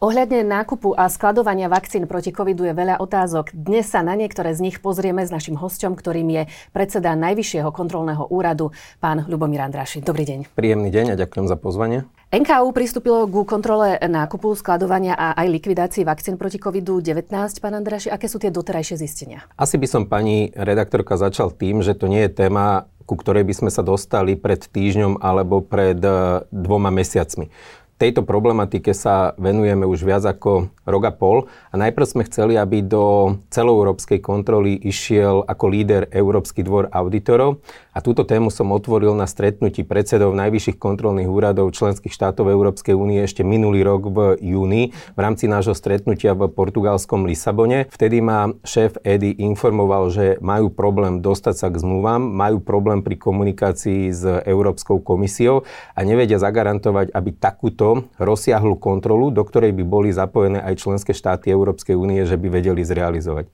Ohľadne nákupu a skladovania vakcín proti covidu je veľa otázok. Dnes sa na niektoré z nich pozrieme s našim hosťom, ktorým je predseda Najvyššieho kontrolného úradu, pán Ľubomír Andráši. Dobrý deň. Príjemný deň a ďakujem za pozvanie. NKU pristúpilo ku kontrole nákupu, skladovania a aj likvidácii vakcín proti COVID-19. Pán Andráši, aké sú tie doterajšie zistenia? Asi by som pani redaktorka začal tým, že to nie je téma ku ktorej by sme sa dostali pred týždňom alebo pred eh, dvoma mesiacmi tejto problematike sa venujeme už viac ako rok a pol a najprv sme chceli, aby do celoeurópskej kontroly išiel ako líder Európsky dvor auditorov a túto tému som otvoril na stretnutí predsedov najvyšších kontrolných úradov členských štátov Európskej únie ešte minulý rok v júni v rámci nášho stretnutia v portugalskom Lisabone. Vtedy ma šéf EDI informoval, že majú problém dostať sa k zmluvám, majú problém pri komunikácii s Európskou komisiou a nevedia zagarantovať, aby takúto rozsiahlu kontrolu, do ktorej by boli zapojené aj členské štáty Európskej únie, že by vedeli zrealizovať.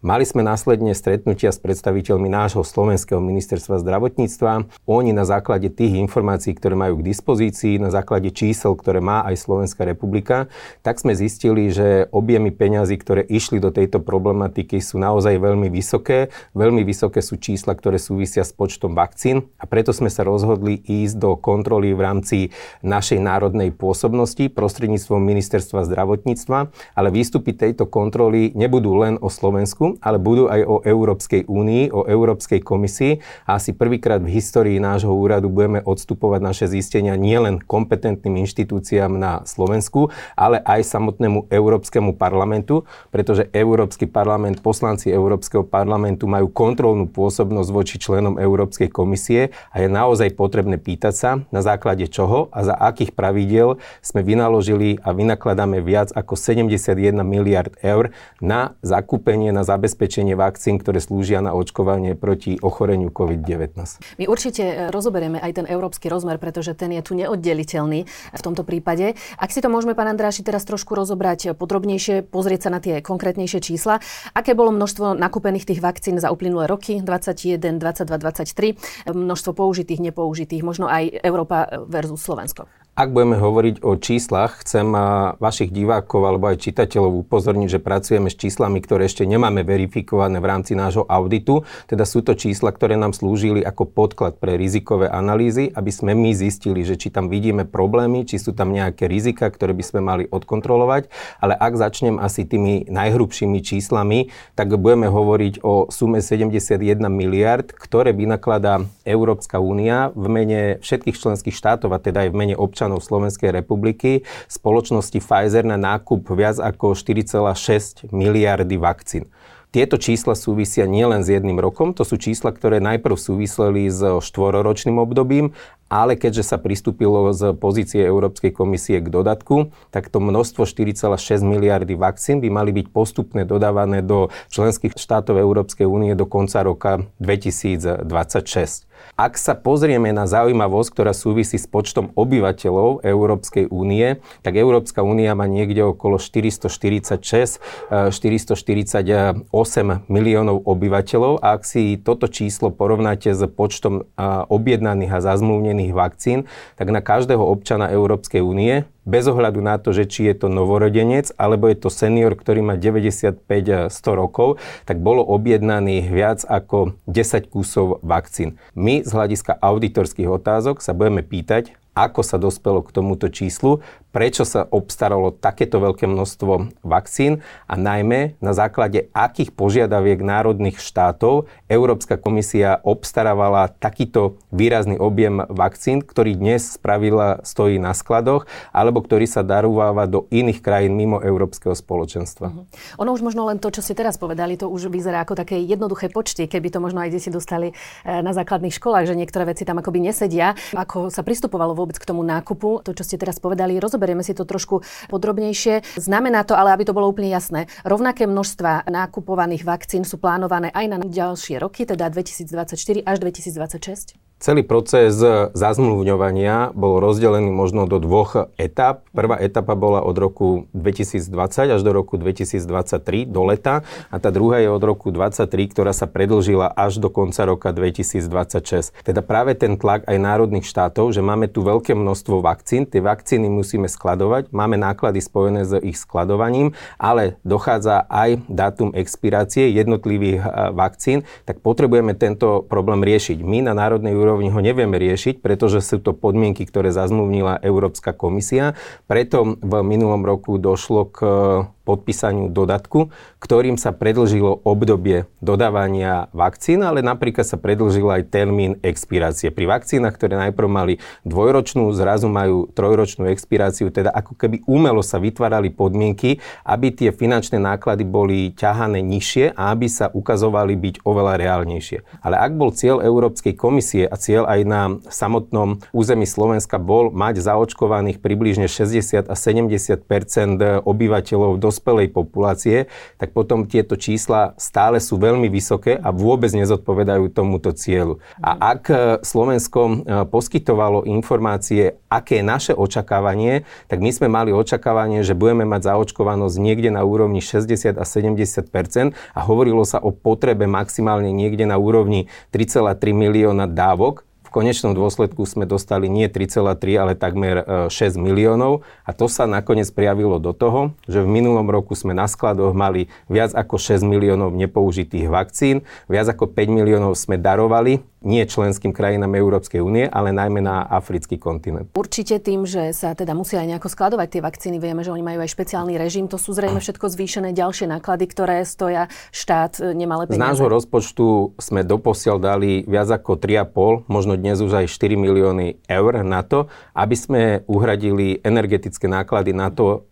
Mali sme následne stretnutia s predstaviteľmi nášho slovenského ministerstva zdravotníctva. Oni na základe tých informácií, ktoré majú k dispozícii, na základe čísel, ktoré má aj Slovenská republika, tak sme zistili, že objemy peňazí, ktoré išli do tejto problematiky, sú naozaj veľmi vysoké. Veľmi vysoké sú čísla, ktoré súvisia s počtom vakcín a preto sme sa rozhodli ísť do kontroly v rámci našej národnej pôsobnosti prostredníctvom ministerstva zdravotníctva, ale výstupy tejto kontroly nebudú len o Slovensku, ale budú aj o Európskej únii, o Európskej komisii. A asi prvýkrát v histórii nášho úradu budeme odstupovať naše zistenia nielen kompetentným inštitúciám na Slovensku, ale aj samotnému Európskemu parlamentu, pretože Európsky parlament, poslanci Európskeho parlamentu majú kontrolnú pôsobnosť voči členom Európskej komisie a je naozaj potrebné pýtať sa, na základe čoho a za akých pravidiel sme vynaložili a vynakladáme viac ako 71 miliard eur na zakúpenie, na zabezpečenie zabezpečenie vakcín, ktoré slúžia na očkovanie proti ochoreniu COVID-19. My určite e, rozoberieme aj ten európsky rozmer, pretože ten je tu neoddeliteľný v tomto prípade. Ak si to môžeme, pán Andráši, teraz trošku rozobrať podrobnejšie, pozrieť sa na tie konkrétnejšie čísla. Aké bolo množstvo nakúpených tých vakcín za uplynulé roky, 21, 22, 23, množstvo použitých, nepoužitých, možno aj Európa versus Slovensko? Ak budeme hovoriť o číslach, chcem vašich divákov alebo aj čitateľov upozorniť, že pracujeme s číslami, ktoré ešte nemáme verifikované v rámci nášho auditu. Teda sú to čísla, ktoré nám slúžili ako podklad pre rizikové analýzy, aby sme my zistili, že či tam vidíme problémy, či sú tam nejaké rizika, ktoré by sme mali odkontrolovať. Ale ak začnem asi tými najhrubšími číslami, tak budeme hovoriť o sume 71 miliard, ktoré vynakladá Európska únia v mene všetkých členských štátov a teda aj v mene občanov občanov Slovenskej republiky spoločnosti Pfizer na nákup viac ako 4,6 miliardy vakcín. Tieto čísla súvisia nielen s jedným rokom, to sú čísla, ktoré najprv súvisleli s štvororočným obdobím, ale keďže sa pristúpilo z pozície Európskej komisie k dodatku, tak to množstvo 4,6 miliardy vakcín by mali byť postupne dodávané do členských štátov Európskej únie do konca roka 2026. Ak sa pozrieme na zaujímavosť, ktorá súvisí s počtom obyvateľov Európskej únie, tak Európska únia má niekde okolo 446, 448 miliónov obyvateľov a ak si toto číslo porovnáte s počtom objednaných a zazmluvnených vakcín, tak na každého občana Európskej únie bez ohľadu na to, že či je to novorodenec, alebo je to senior, ktorý má 95-100 rokov, tak bolo objednaných viac ako 10 kusov vakcín. My z hľadiska auditorských otázok sa budeme pýtať, ako sa dospelo k tomuto číslu, prečo sa obstaralo takéto veľké množstvo vakcín a najmä na základe akých požiadaviek národných štátov Európska komisia obstarávala takýto výrazný objem vakcín, ktorý dnes spravila stojí na skladoch alebo ktorý sa darúváva do iných krajín mimo Európskeho spoločenstva. Uh-huh. Ono už možno len to, čo ste teraz povedali, to už vyzerá ako také jednoduché počty, keby to možno aj deti dostali eh, na základných školách, že niektoré veci tam akoby nesedia. Ako sa pristupovalo vôbec k tomu nákupu, to, čo ste teraz povedali, rozoberieme si to trošku podrobnejšie. Znamená to, ale aby to bolo úplne jasné, rovnaké množstva nákupovaných vakcín sú plánované aj na ďalšie roky, teda 2024 až 2026? Celý proces zazmluvňovania bol rozdelený možno do dvoch etap. Prvá etapa bola od roku 2020 až do roku 2023, do leta, a tá druhá je od roku 2023, ktorá sa predlžila až do konca roka 2026. Teda práve ten tlak aj národných štátov, že máme tu veľké množstvo vakcín, tie vakcíny musíme skladovať, máme náklady spojené s ich skladovaním, ale dochádza aj dátum expirácie jednotlivých eh, vakcín, tak potrebujeme tento problém riešiť. My na národnej úrovni úrovni ho nevieme riešiť, pretože sú to podmienky, ktoré zazmluvnila Európska komisia. Preto v minulom roku došlo k podpísaniu dodatku, ktorým sa predlžilo obdobie dodávania vakcín, ale napríklad sa predlžil aj termín expirácie. Pri vakcínach, ktoré najprv mali dvojročnú, zrazu majú trojročnú expiráciu, teda ako keby umelo sa vytvárali podmienky, aby tie finančné náklady boli ťahané nižšie a aby sa ukazovali byť oveľa reálnejšie. Ale ak bol cieľ Európskej komisie a cieľ aj na samotnom území Slovenska bol mať zaočkovaných približne 60 a 70% obyvateľov dosť dospelej populácie, tak potom tieto čísla stále sú veľmi vysoké a vôbec nezodpovedajú tomuto cieľu. A ak e, Slovensko e, poskytovalo informácie, aké je naše očakávanie, tak my sme mali očakávanie, že budeme mať zaočkovanosť niekde na úrovni 60 a 70% a hovorilo sa o potrebe maximálne niekde na úrovni 3,3 milióna dávok v konečnom dôsledku sme dostali nie 3,3, ale takmer 6 e, miliónov. A to sa nakoniec prijavilo do toho, že v minulom roku sme na skladoch mali viac ako 6 miliónov nepoužitých vakcín, viac ako 5 miliónov sme darovali nie členským krajinám Európskej únie, ale najmä na africký kontinent. Určite tým, že sa teda musia aj nejako skladovať tie vakcíny, vieme, že oni majú aj špeciálny režim, to sú zrejme všetko zvýšené ďalšie náklady, ktoré stoja štát e, nemalé peniaze. Z nášho rozpočtu sme doposiaľ dali viac ako 3,5, možno dnes už aj 4 milióny eur na to, aby sme uhradili energetické náklady na to,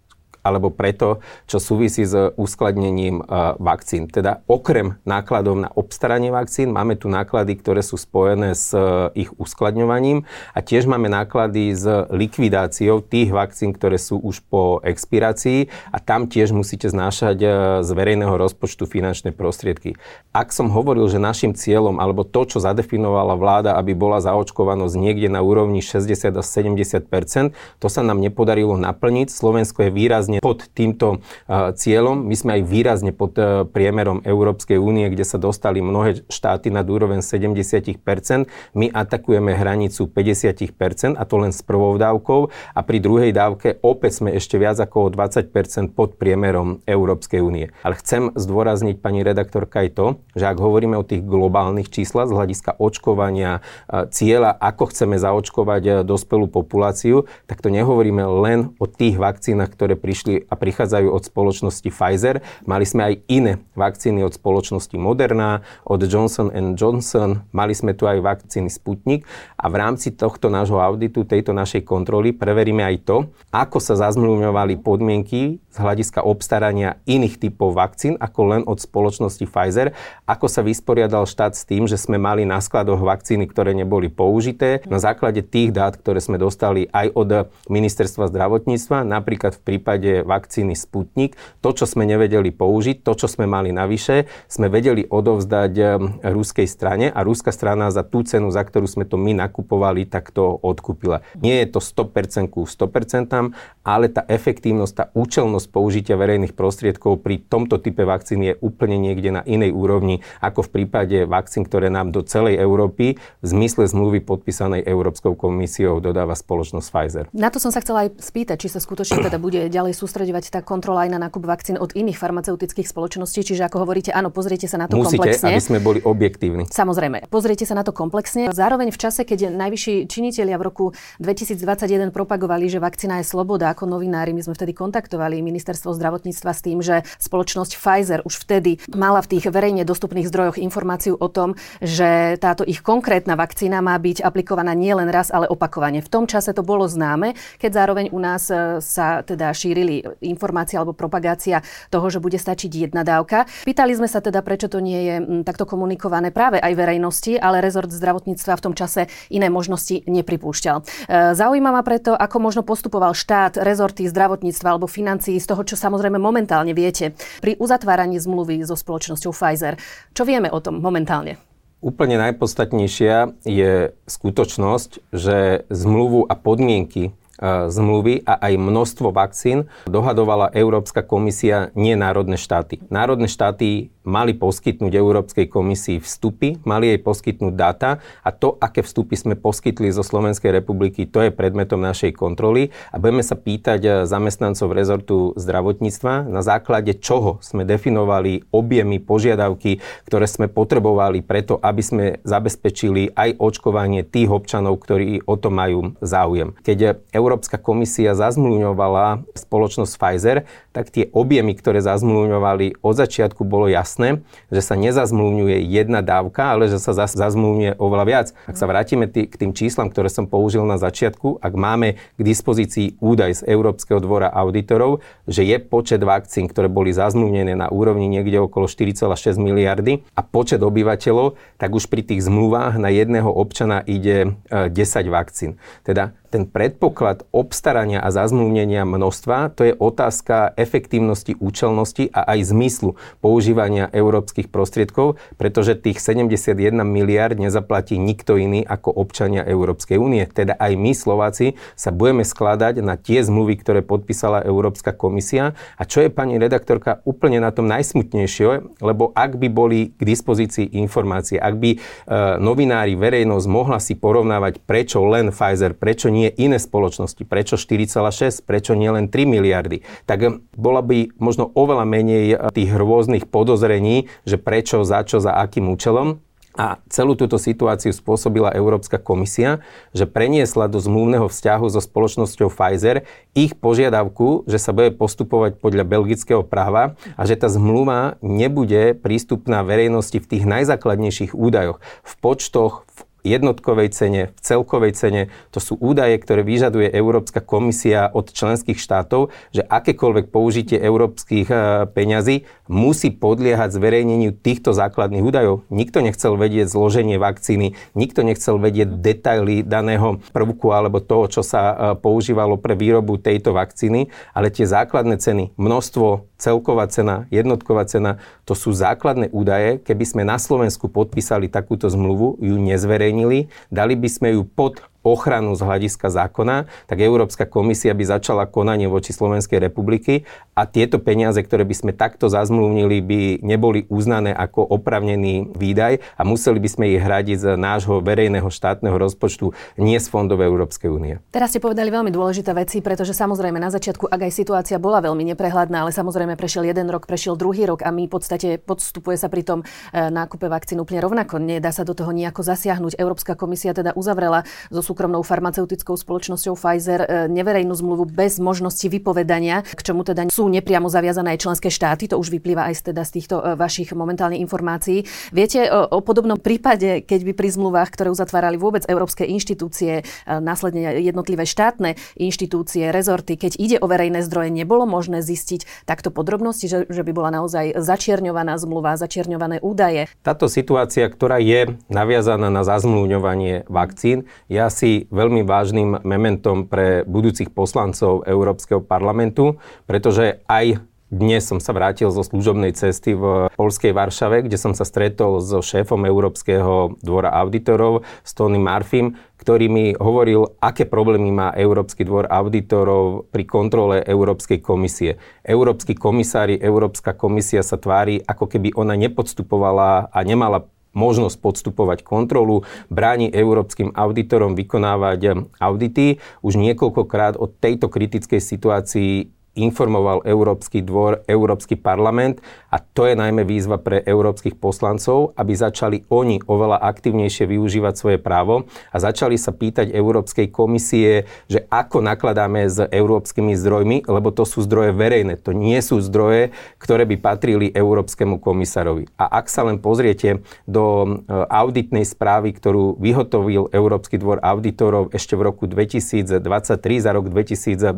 alebo preto, čo súvisí s uskladnením e, vakcín. Teda okrem nákladov na obstaranie vakcín máme tu náklady, ktoré sú spojené s e, ich uskladňovaním a tiež máme náklady s likvidáciou tých vakcín, ktoré sú už po expirácii a tam tiež musíte znášať z verejného rozpočtu finančné prostriedky. Ak som hovoril, že našim cieľom alebo to, čo zadefinovala vláda, aby bola zaočkovanosť niekde na úrovni 60 až 70% to sa nám nepodarilo naplniť. Slovensko je výrazne pod týmto cieľom. My sme aj výrazne pod e, priemerom Európskej únie, kde sa dostali mnohé štáty nad úroveň 70% My atakujeme hranicu 50% a to len s prvou dávkou a pri druhej dávke opäť sme ešte viac ako o 20% pod priemerom Európskej únie. Ale chcem zdôrazniť, pani redaktorka, aj to, že ak hovoríme o tých globálnych číslach z hľadiska očkovania, e, cieľa, ako chceme zaočkovať e, dospelú populáciu, tak to nehovoríme len o tých vakcínach, ktoré prišli prišli a prichádzajú od spoločnosti Pfizer. Mali sme aj iné vakcíny od spoločnosti Moderna, od Johnson Johnson, mali sme tu aj vakcíny Sputnik a v rámci tohto nášho auditu, tejto našej kontroly preveríme aj to, ako sa zazmluvňovali podmienky hľadiska obstarania iných typov vakcín, ako len od spoločnosti Pfizer, ako sa vysporiadal štát s tým, že sme mali na skladoch vakcíny, ktoré neboli použité. Na základe tých dát, ktoré sme dostali aj od ministerstva zdravotníctva, napríklad v prípade vakcíny Sputnik. To, čo sme nevedeli použiť, to, čo sme mali navyše, sme vedeli odovzdať eh, ruskej strane a ruská strana za tú cenu, za ktorú sme to my nakupovali, tak to odkúpila. Nie je to 100% ku 100%, ale tá efektívnosť, tá účelnosť použitia verejných prostriedkov pri tomto type vakcín je úplne niekde na inej úrovni, ako v prípade vakcín, ktoré nám do celej Európy v zmysle zmluvy podpísanej Európskou komisiou dodáva spoločnosť Pfizer. Na to som sa chcela aj spýtať, či sa skutočne teda bude ďalej sústredovať tá kontrola aj na nákup vakcín od iných farmaceutických spoločností. Čiže ako hovoríte, áno, pozrite sa na to Musíte, komplexne. aby sme boli objektívni. Samozrejme, pozrite sa na to komplexne. Zároveň v čase, keď najvyšší činitelia v roku 2021 propagovali, že vakcína je sloboda, ako novinári, my sme vtedy kontaktovali ministerstvo zdravotníctva s tým, že spoločnosť Pfizer už vtedy mala v tých verejne dostupných zdrojoch informáciu o tom, že táto ich konkrétna vakcína má byť aplikovaná nielen raz, ale opakovane. V tom čase to bolo známe, keď zároveň u nás e, sa teda šírili informácia alebo propagácia toho, že bude stačiť jedna dávka. Pýtali sme sa teda, prečo to nie je takto komunikované práve aj verejnosti, ale rezort zdravotníctva v tom čase iné možnosti nepripúšťal. E, zaujíma ma preto, ako možno postupoval štát, rezorty zdravotníctva alebo financií z toho, čo samozrejme momentálne viete pri uzatváraní zmluvy so spoločnosťou Pfizer. Čo vieme o tom momentálne? Úplne najpodstatnejšia je skutočnosť, že zmluvu a podmienky zmluvy a aj množstvo vakcín dohadovala Európska komisia, nie národné štáty. Národné štáty mali poskytnúť Európskej komisii vstupy, mali jej poskytnúť dáta a to, aké vstupy sme poskytli zo Slovenskej republiky, to je predmetom našej kontroly a budeme sa pýtať e, zamestnancov rezortu zdravotníctva, na základe čoho sme definovali objemy, požiadavky, ktoré sme potrebovali preto, aby sme zabezpečili aj očkovanie tých občanov, ktorí o to majú záujem. Keď Európska komisia zazmluvňovala spoločnosť Pfizer, tak tie objemy, ktoré zazmluvňovali od začiatku, bolo jasné, že sa nezazmluvňuje jedna dávka, ale že sa zazmluvňuje oveľa viac. Ak sa vrátime tý, k tým číslam, ktoré som použil na začiatku, ak máme k dispozícii údaj z Európskeho dvora auditorov, že je počet vakcín, ktoré boli zazmluvnené na úrovni niekde okolo 4,6 miliardy a počet obyvateľov, tak už pri tých zmluvách na jedného občana ide 10 e, vakcín. Teda ten predpoklad obstarania a zazmluvnenia množstva, to je otázka efektívnosti, účelnosti a aj zmyslu používania európskych prostriedkov, pretože tých 71 miliard nezaplatí nikto iný ako občania Európskej únie. Teda aj my Slováci sa budeme skladať na tie zmluvy, ktoré podpísala Európska komisia. A čo je pani redaktorka úplne na tom najsmutnejšie, lebo ak by boli k dispozícii informácie, ak by e, novinári, verejnosť mohla si porovnávať, prečo len Pfizer, prečo nie iné spoločnosti, prečo 4,6, prečo nie len 3 miliardy, tak bola by možno oveľa menej tých rôznych podozrení, že prečo, za čo, za akým účelom. A celú túto situáciu spôsobila Európska komisia, že preniesla do zmluvného vzťahu so spoločnosťou Pfizer ich požiadavku, že sa bude postupovať podľa belgického práva a že tá zmluva nebude prístupná verejnosti v tých najzákladnejších údajoch, v počtoch, jednotkovej cene, v celkovej cene. To sú údaje, ktoré vyžaduje Európska komisia od členských štátov, že akékoľvek použitie európskych e, peňazí musí podliehať zverejneniu týchto základných údajov. Nikto nechcel vedieť zloženie vakcíny, nikto nechcel vedieť detaily daného prvku alebo toho, čo sa e, používalo pre výrobu tejto vakcíny, ale tie základné ceny, množstvo, celková cena, jednotková cena, to sú základné údaje. Keby sme na Slovensku podpísali takúto zmluvu, ju nezverejnili, zverejnili, dali by sme ju pod ochranu z hľadiska zákona, tak Európska komisia by začala konanie voči Slovenskej republiky a tieto peniaze, ktoré by sme takto zazmluvnili, by neboli uznané ako opravnený výdaj a museli by sme ich hradiť z nášho verejného štátneho rozpočtu, nie z fondov Európskej únie. Teraz ste povedali veľmi dôležité veci, pretože samozrejme na začiatku, ak aj situácia bola veľmi neprehľadná, ale samozrejme prešiel jeden rok, prešiel druhý rok a my v podstate podstupuje sa pri tom e, nákupe vakcín úplne rovnako. Nedá sa do toho nejako zasiahnuť. Európska komisia teda uzavrela zo súkromnou farmaceutickou spoločnosťou Pfizer e, neverejnú zmluvu bez možnosti vypovedania, k čomu teda sú nepriamo zaviazané aj členské štáty. To už vyplýva aj teda z týchto e, vašich momentálnych informácií. Viete o, o podobnom prípade, keď by pri zmluvách, ktoré uzatvárali vôbec európske inštitúcie, e, následne jednotlivé štátne inštitúcie, rezorty, keď ide o verejné zdroje, nebolo možné zistiť takto podrobnosti, že, že by bola naozaj začierňovaná zmluva, začierňované údaje? Táto situácia, ktorá je naviazaná na zazmluvňovanie vakcín, ja asi veľmi vážnym mementom pre budúcich poslancov Európskeho parlamentu, pretože aj dnes som sa vrátil zo služobnej cesty v polskej Varšave, kde som sa stretol so šéfom Európskeho dvora auditorov, s Tony Marfim, ktorý mi hovoril, aké problémy má Európsky dvor auditorov pri kontrole Európskej komisie. Európsky komisári, Európska komisia sa tvári, ako keby ona nepodstupovala a nemala možnosť podstupovať kontrolu, bráni európskym auditorom vykonávať audity. Už niekoľkokrát o tejto kritickej situácii informoval Európsky dvor, Európsky parlament a to je najmä výzva pre európskych poslancov, aby začali oni oveľa aktívnejšie využívať svoje právo a začali sa pýtať Európskej komisie, že ako nakladáme s európskymi zdrojmi, lebo to sú zdroje verejné, to nie sú zdroje, ktoré by patrili Európskemu komisárovi. A ak sa len pozriete do e, auditnej správy, ktorú vyhotovil Európsky dvor auditorov ešte v roku 2023 za rok 2022,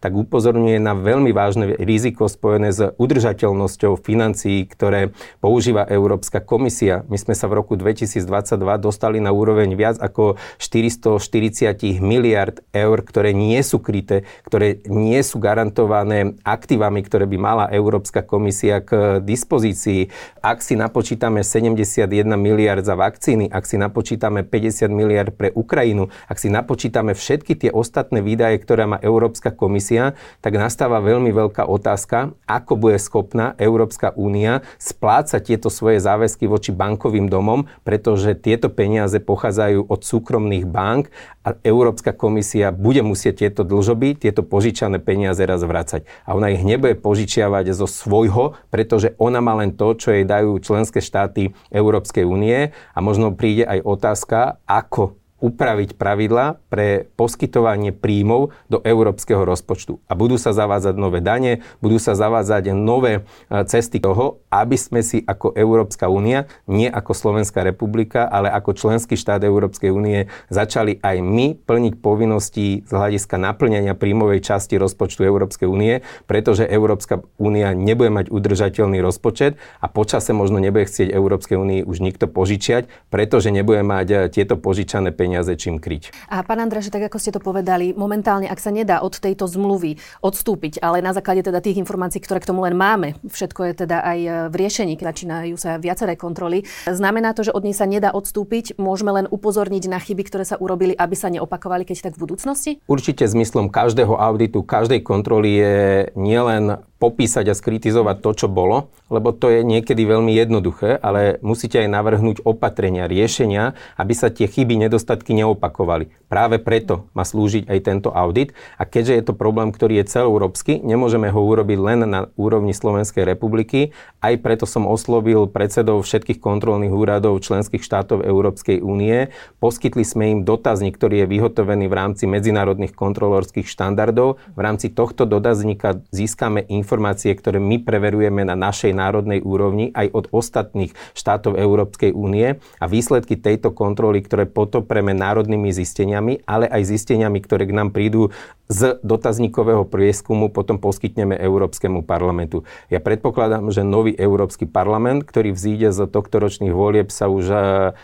tak upozorňujem upozorňuje na veľmi vážne riziko spojené s udržateľnosťou financií, ktoré používa Európska komisia. My sme sa v roku 2022 dostali na úroveň viac ako 440 miliard eur, ktoré nie sú kryté, ktoré nie sú garantované aktívami, ktoré by mala Európska komisia k dispozícii. Ak si napočítame 71 miliard za vakcíny, ak si napočítame 50 miliard pre Ukrajinu, ak si napočítame všetky tie ostatné výdaje, ktoré má Európska komisia, tak nastáva veľmi veľká otázka, ako bude schopná Európska únia splácať tieto svoje záväzky voči bankovým domom, pretože tieto peniaze pochádzajú od súkromných bank a Európska komisia bude musieť tieto dlžoby, tieto požičané peniaze raz vrácať. A ona ich nebude požičiavať zo svojho, pretože ona má len to, čo jej dajú členské štáty Európskej únie a možno príde aj otázka, ako upraviť pravidla pre poskytovanie príjmov do európskeho rozpočtu. A budú sa zavádzať nové dane, budú sa zavádzať nové e, cesty toho, aby sme si ako Európska únia, nie ako Slovenská republika, ale ako členský štát Európskej únie začali aj my plniť povinnosti z hľadiska naplňania príjmovej časti rozpočtu Európskej únie, pretože Európska únia nebude mať udržateľný rozpočet a počase možno nebude chcieť Európskej únii už nikto požičiať, pretože nebude mať e, tieto požičané peniaze peniaze čím kryť. A pán Andraš, tak ako ste to povedali, momentálne, ak sa nedá od tejto zmluvy odstúpiť, ale na základe teda tých informácií, ktoré k tomu len máme, všetko je teda aj e, v riešení, začínajú sa viaceré kontroly. Znamená to, že od nej sa nedá odstúpiť, môžeme len upozorniť na chyby, ktoré sa urobili, aby sa neopakovali, keď tak v budúcnosti? Určite zmyslom každého auditu, každej kontroly je nielen popísať a skritizovať to, čo bolo, lebo to je niekedy veľmi jednoduché, ale musíte aj navrhnúť opatrenia, riešenia, aby sa tie chyby, nedostatky neopakovali. Práve preto má slúžiť aj tento audit a keďže je to problém, ktorý je celoeurópsky, nemôžeme ho urobiť len na úrovni Slovenskej republiky, aj preto som oslovil predsedov všetkých kontrolných úradov členských štátov Európskej únie. Poskytli sme im dotazník, ktorý je vyhotovený v rámci medzinárodných kontrolórskych štandardov. V rámci tohto dotazníka získame informácie, ktoré my preverujeme na našej národnej úrovni aj od ostatných štátov Európskej únie a výsledky tejto kontroly, ktoré potopreme národnými zisteniami, ale aj zisteniami, ktoré k nám prídu z dotazníkového prieskumu potom poskytneme Európskemu parlamentu. Ja predpokladám, že nový Európsky parlament, ktorý vzíde z tohto ročných volieb, sa už e,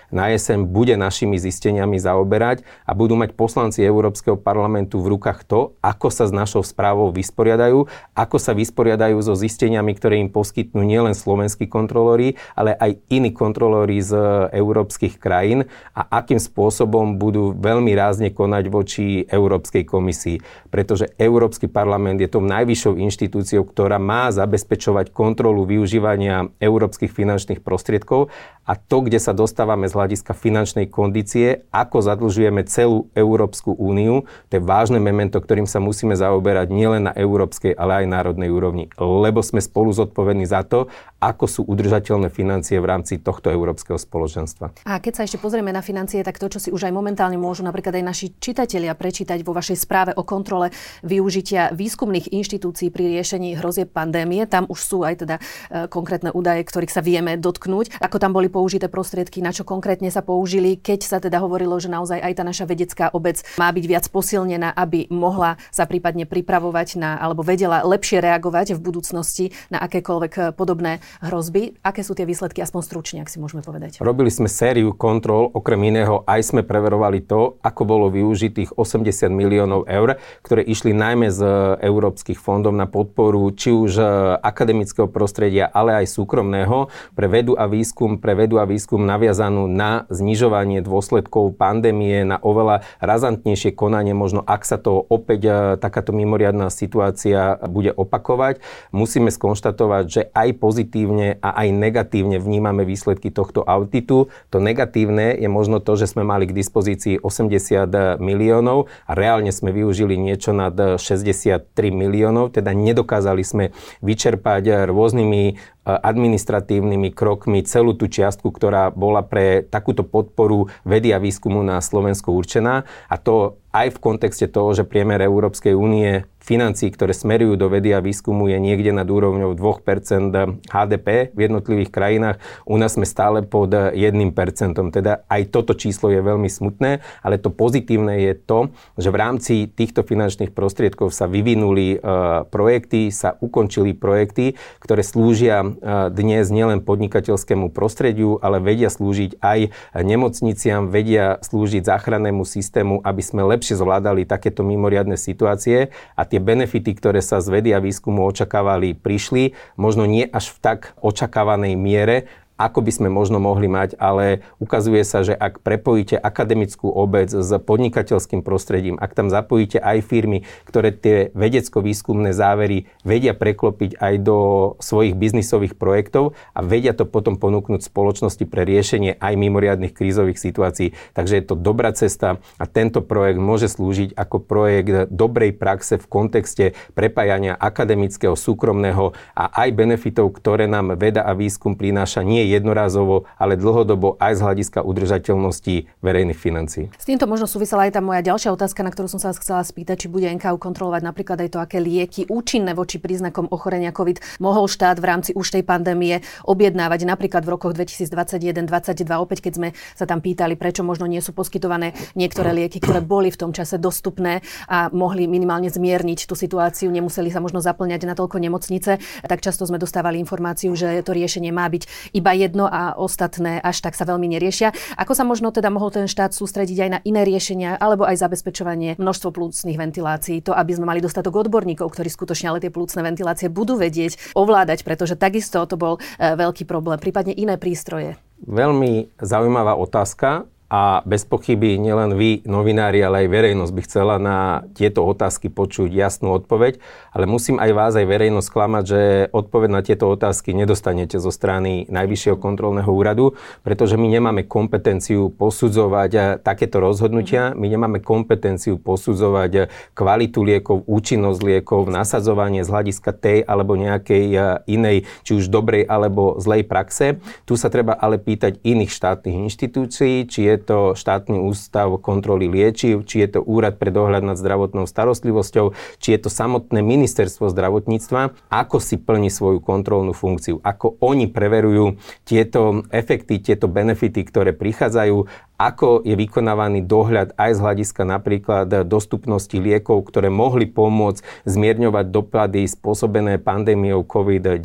na jeseň bude našimi zisteniami zaoberať a budú mať poslanci Európskeho parlamentu v rukách to, ako sa s našou správou vysporiadajú, ako sa vysporiadajú so zisteniami, ktoré im poskytnú nielen slovenskí kontrolóri, ale aj iní kontrolóri z európskych krajín a akým spôsobom budú veľmi rázne konať voči Európskej komisii pretože Európsky parlament je tou najvyššou inštitúciou, ktorá má zabezpečovať kontrolu využívania európskych finančných prostriedkov a to, kde sa dostávame z hľadiska finančnej kondície, ako zadlžujeme celú Európsku úniu, to je vážne memento, ktorým sa musíme zaoberať nielen na európskej, ale aj národnej úrovni, lebo sme spolu zodpovední za to, ako sú udržateľné financie v rámci tohto európskeho spoločenstva. A keď sa ešte pozrieme na financie, tak to, čo si už aj momentálne môžu napríklad aj naši čitatelia prečítať vo vašej správe o kontrole využitia výskumných inštitúcií pri riešení hrozieb pandémie, tam už sú aj teda e, konkrétne údaje, ktorých sa vieme dotknúť, ako tam boli použité prostriedky, na čo konkrétne sa použili, keď sa teda hovorilo, že naozaj aj tá naša vedecká obec má byť viac posilnená, aby mohla sa prípadne pripravovať na, alebo vedela lepšie reagovať v budúcnosti na akékoľvek podobné hrozby. Aké sú tie výsledky, aspoň stručne, ak si môžeme povedať? Robili sme sériu kontrol, okrem iného aj sme preverovali to, ako bolo využitých 80 miliónov eur, ktoré išli najmä z európskych fondov na podporu či už akademického prostredia, ale aj súkromného pre vedu a výskum, pre vedu a výskum naviazanú na znižovanie dôsledkov pandémie, na oveľa razantnejšie konanie, možno ak sa to opäť e, takáto mimoriadná situácia bude opakovať. Musíme skonštatovať, že aj pozitívne a aj negatívne vnímame výsledky tohto auditu. To negatívne je možno to, že sme mali k dispozícii 80 miliónov a reálne sme využili niečo nad 63 miliónov, teda nedokázali sme vyčerpať rôznymi administratívnymi krokmi celú tú čiastku, ktorá bola pre takúto podporu vedy a výskumu na Slovensku určená. A to aj v kontexte toho, že priemer Európskej únie v financí, ktoré smerujú do vedy a výskumu je niekde nad úrovňou 2% HDP v jednotlivých krajinách. U nás sme stále pod 1%. Teda aj toto číslo je veľmi smutné, ale to pozitívne je to, že v rámci týchto finančných prostriedkov sa vyvinuli uh, projekty, sa ukončili projekty, ktoré slúžia uh, dnes nielen podnikateľskému prostrediu, ale vedia slúžiť aj nemocniciam, vedia slúžiť záchrannému systému, aby sme lepšie zvládali takéto mimoriadne situácie a tie benefity, ktoré sa z vedy a výskumu očakávali, prišli, možno nie až v tak očakávanej miere, ako by sme možno mohli mať, ale ukazuje sa, že ak prepojíte akademickú obec s podnikateľským prostredím, ak tam zapojíte aj firmy, ktoré tie vedecko-výskumné závery vedia preklopiť aj do svojich biznisových projektov a vedia to potom ponúknuť spoločnosti pre riešenie aj mimoriadnych krízových situácií. Takže je to dobrá cesta a tento projekt môže slúžiť ako projekt dobrej praxe v kontexte prepájania akademického, súkromného a aj benefitov, ktoré nám veda a výskum prináša nie jednorázovo, ale dlhodobo aj z hľadiska udržateľnosti verejných financií. S týmto možno súvisela aj tá moja ďalšia otázka, na ktorú som sa vás chcela spýtať, či bude NKU kontrolovať napríklad aj to, aké lieky účinné voči príznakom ochorenia COVID mohol štát v rámci už tej pandémie objednávať napríklad v rokoch 2021-2022, opäť keď sme sa tam pýtali, prečo možno nie sú poskytované niektoré lieky, ktoré boli v tom čase dostupné a mohli minimálne zmierniť tú situáciu, nemuseli sa možno zaplňať na toľko nemocnice, tak často sme dostávali informáciu, že to riešenie má byť iba jedno a ostatné až tak sa veľmi neriešia. Ako sa možno teda mohol ten štát sústrediť aj na iné riešenia alebo aj zabezpečovanie množstvo plúcnych ventilácií, to aby sme mali dostatok odborníkov, ktorí skutočne ale tie plúcne ventilácie budú vedieť ovládať, pretože takisto to bol e, veľký problém, prípadne iné prístroje. Veľmi zaujímavá otázka a bez pochyby nielen vy, novinári, ale aj verejnosť by chcela na tieto otázky počuť jasnú odpoveď, ale musím aj vás, aj verejnosť klamať, že odpoveď na tieto otázky nedostanete zo strany Najvyššieho kontrolného úradu, pretože my nemáme kompetenciu posudzovať takéto rozhodnutia, my nemáme kompetenciu posudzovať kvalitu liekov, účinnosť liekov, nasadzovanie z hľadiska tej alebo nejakej inej, či už dobrej alebo zlej praxe. Tu sa treba ale pýtať iných štátnych inštitúcií, či je to štátny ústav kontroly liečiv, či je to úrad pre dohľad nad zdravotnou starostlivosťou, či je to samotné ministerstvo zdravotníctva, ako si plní svoju kontrolnú funkciu, ako oni preverujú tieto efekty, tieto benefity, ktoré prichádzajú ako je vykonávaný dohľad aj z hľadiska napríklad dostupnosti liekov, ktoré mohli pomôcť zmierňovať dopady spôsobené pandémiou COVID-19,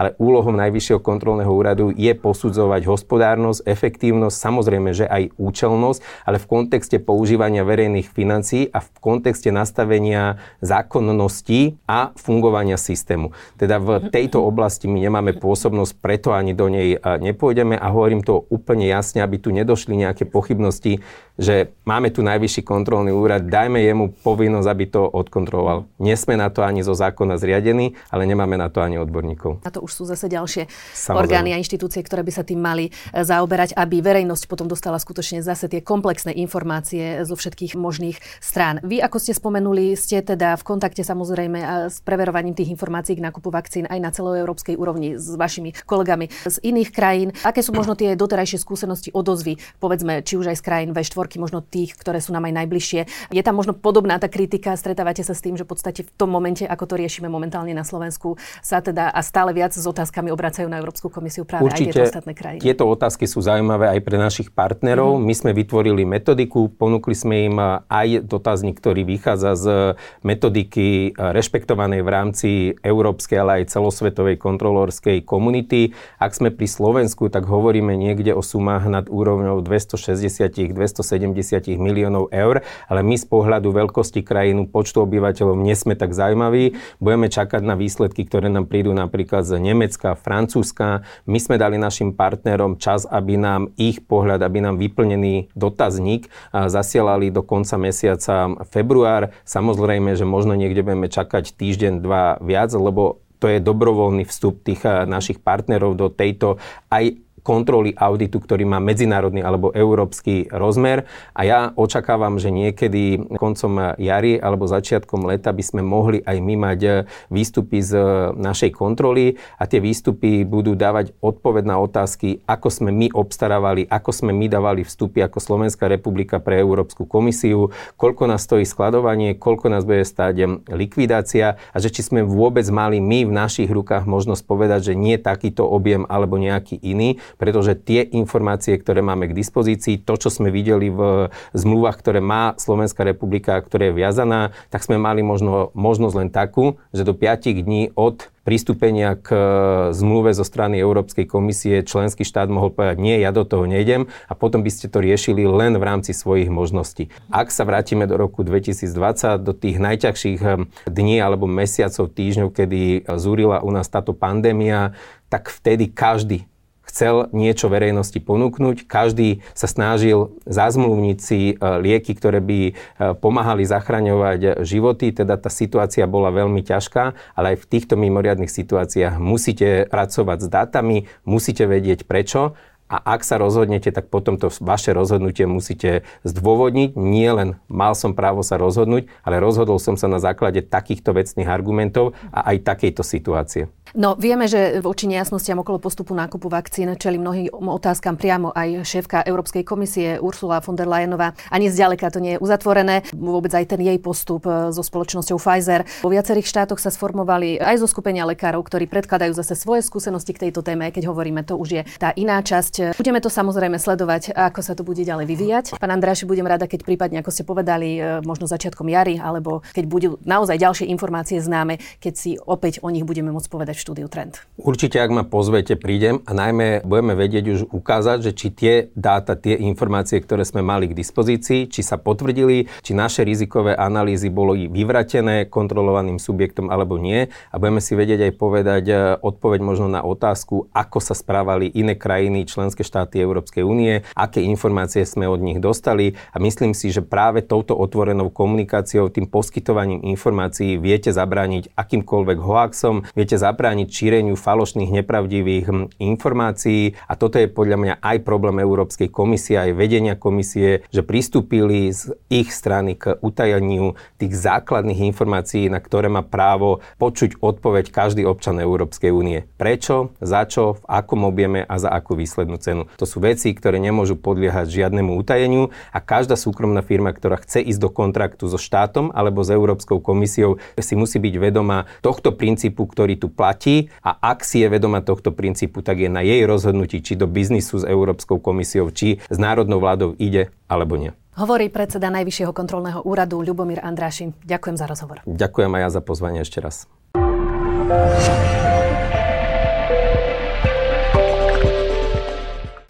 ale úlohom Najvyššieho kontrolného úradu je posudzovať hospodárnosť, efektívnosť, samozrejme, že aj účelnosť, ale v kontexte používania verejných financií a v kontexte nastavenia zákonnosti a fungovania systému. Teda v tejto oblasti my nemáme pôsobnosť, preto ani do nej nepôjdeme a hovorím to úplne jasne, aby tu nedošli nejaké pochybnosti, že máme tu najvyšší kontrolný úrad, dajme jemu povinnosť, aby to odkontroloval. Nie sme na to ani zo zákona zriadení, ale nemáme na to ani odborníkov. A to už sú zase ďalšie Samozrejme. orgány a inštitúcie, ktoré by sa tým mali e, zaoberať, aby verejnosť potom dostala skutočne zase tie komplexné informácie zo všetkých možných strán. Vy, ako ste spomenuli, ste teda v kontakte samozrejme s preverovaním tých informácií k nákupu vakcín aj na celoeurópskej úrovni s vašimi kolegami z iných krajín. Aké sú možno tie doterajšie skúsenosti odozvy, povedzme, či už aj z krajín V4, štvorky, možno tých, ktoré sú nám aj najbližšie. Je tam možno podobná tá kritika, stretávate sa s tým, že v podstate v tom momente, ako to riešime momentálne na Slovensku, sa teda a stále viac s otázkami obracajú na Európsku komisiu práve Určite, aj tieto ostatné krajiny. Tieto otázky sú zaujímavé aj pre našich partnerov. Mm-hmm. My sme vytvorili metodiku, ponúkli sme im aj dotazník, ktorý vychádza z metodiky rešpektovanej v rámci európskej, ale aj celosvetovej kontrolórskej komunity. Ak sme pri Slovensku, tak hovoríme niekde o sumách nad úrovňou 260 270 70 miliónov eur, ale my z pohľadu veľkosti krajinu, počtu obyvateľov nie sme tak zaujímaví. Budeme čakať na výsledky, ktoré nám prídu napríklad z Nemecka, Francúzska. My sme dali našim partnerom čas, aby nám ich pohľad, aby nám vyplnený dotazník zasielali do konca mesiaca február. Samozrejme, že možno niekde budeme čakať týždeň, dva viac, lebo to je dobrovoľný vstup tých našich partnerov do tejto aj kontroly auditu, ktorý má medzinárodný alebo európsky rozmer. A ja očakávam, že niekedy koncom jary alebo začiatkom leta by sme mohli aj my mať výstupy z našej kontroly a tie výstupy budú dávať odpoveď na otázky, ako sme my obstarávali, ako sme my dávali vstupy ako Slovenská republika pre Európsku komisiu, koľko nás stojí skladovanie, koľko nás bude stáť likvidácia a že či sme vôbec mali my v našich rukách možnosť povedať, že nie takýto objem alebo nejaký iný, pretože tie informácie, ktoré máme k dispozícii, to, čo sme videli v zmluvách, ktoré má Slovenská republika, ktoré je viazaná, tak sme mali možno, možnosť len takú, že do 5 dní od pristúpenia k e, zmluve zo strany Európskej komisie členský štát mohol povedať, nie, ja do toho nejdem a potom by ste to riešili len v rámci svojich možností. Ak sa vrátime do roku 2020, do tých najťažších e, dní alebo mesiacov, týždňov, kedy zúrila u nás táto pandémia, tak vtedy každý chcel niečo verejnosti ponúknuť. Každý sa snažil zazmluvniť si e, lieky, ktoré by e, pomáhali zachraňovať životy, teda tá situácia bola veľmi ťažká, ale aj v týchto mimoriadnych situáciách musíte pracovať s dátami, musíte vedieť prečo a ak sa rozhodnete, tak potom to vaše rozhodnutie musíte zdôvodniť. Nie len mal som právo sa rozhodnúť, ale rozhodol som sa na základe takýchto vecných argumentov a aj takejto situácie. No, vieme, že voči nejasnostiam okolo postupu nákupu vakcín čeli mnohým otázkam priamo aj šéfka Európskej komisie Ursula von der Leyenová. Ani zďaleka to nie je uzatvorené. Vôbec aj ten jej postup e, so spoločnosťou Pfizer. Vo viacerých štátoch sa sformovali aj zo skupenia lekárov, ktorí predkladajú zase svoje skúsenosti k tejto téme. Keď hovoríme, to už je tá iná časť. Budeme to samozrejme sledovať, ako sa to bude ďalej vyvíjať. Pán Andráši, budem rada, keď prípadne, ako ste povedali, e, možno začiatkom jary, alebo keď budú naozaj ďalšie informácie známe, keď si opäť o nich budeme môcť povedať v štúdiu Trend. Určite, ak ma pozvete, prídem a najmä budeme vedieť už ukázať, že či tie dáta, tie informácie, ktoré sme mali k dispozícii, či sa potvrdili, či naše rizikové analýzy boli vyvratené kontrolovaným subjektom alebo nie. A budeme si vedieť aj povedať e, odpoveď možno na otázku, ako sa správali iné krajiny, členské štáty Európskej únie, aké informácie sme od nich dostali. A myslím si, že práve touto otvorenou komunikáciou, tým poskytovaním informácií viete zabrániť akýmkoľvek hoaxom, viete zabrániť šíreniu falošných, nepravdivých hm, informácií a toto je podľa mňa aj problém Európskej komisie, aj vedenia komisie, že pristúpili z ich strany k utajaniu tých základných informácií, na ktoré má právo počuť odpoveď každý občan Európskej únie. Prečo, za čo, v akom objeme a za akú výslednú cenu. To sú veci, ktoré nemôžu podliehať žiadnemu utajeniu a každá súkromná firma, ktorá chce ísť do kontraktu so štátom alebo s Európskou komisiou, si musí byť vedomá tohto princípu, ktorý tu platí a ak si je vedoma tohto princípu, tak je na jej rozhodnutí, či do biznisu s Európskou komisiou, či s národnou vládou ide alebo nie. Hovorí predseda Najvyššieho kontrolného úradu Ľubomír Andráši. Ďakujem za rozhovor. Ďakujem aj ja za pozvanie ešte raz.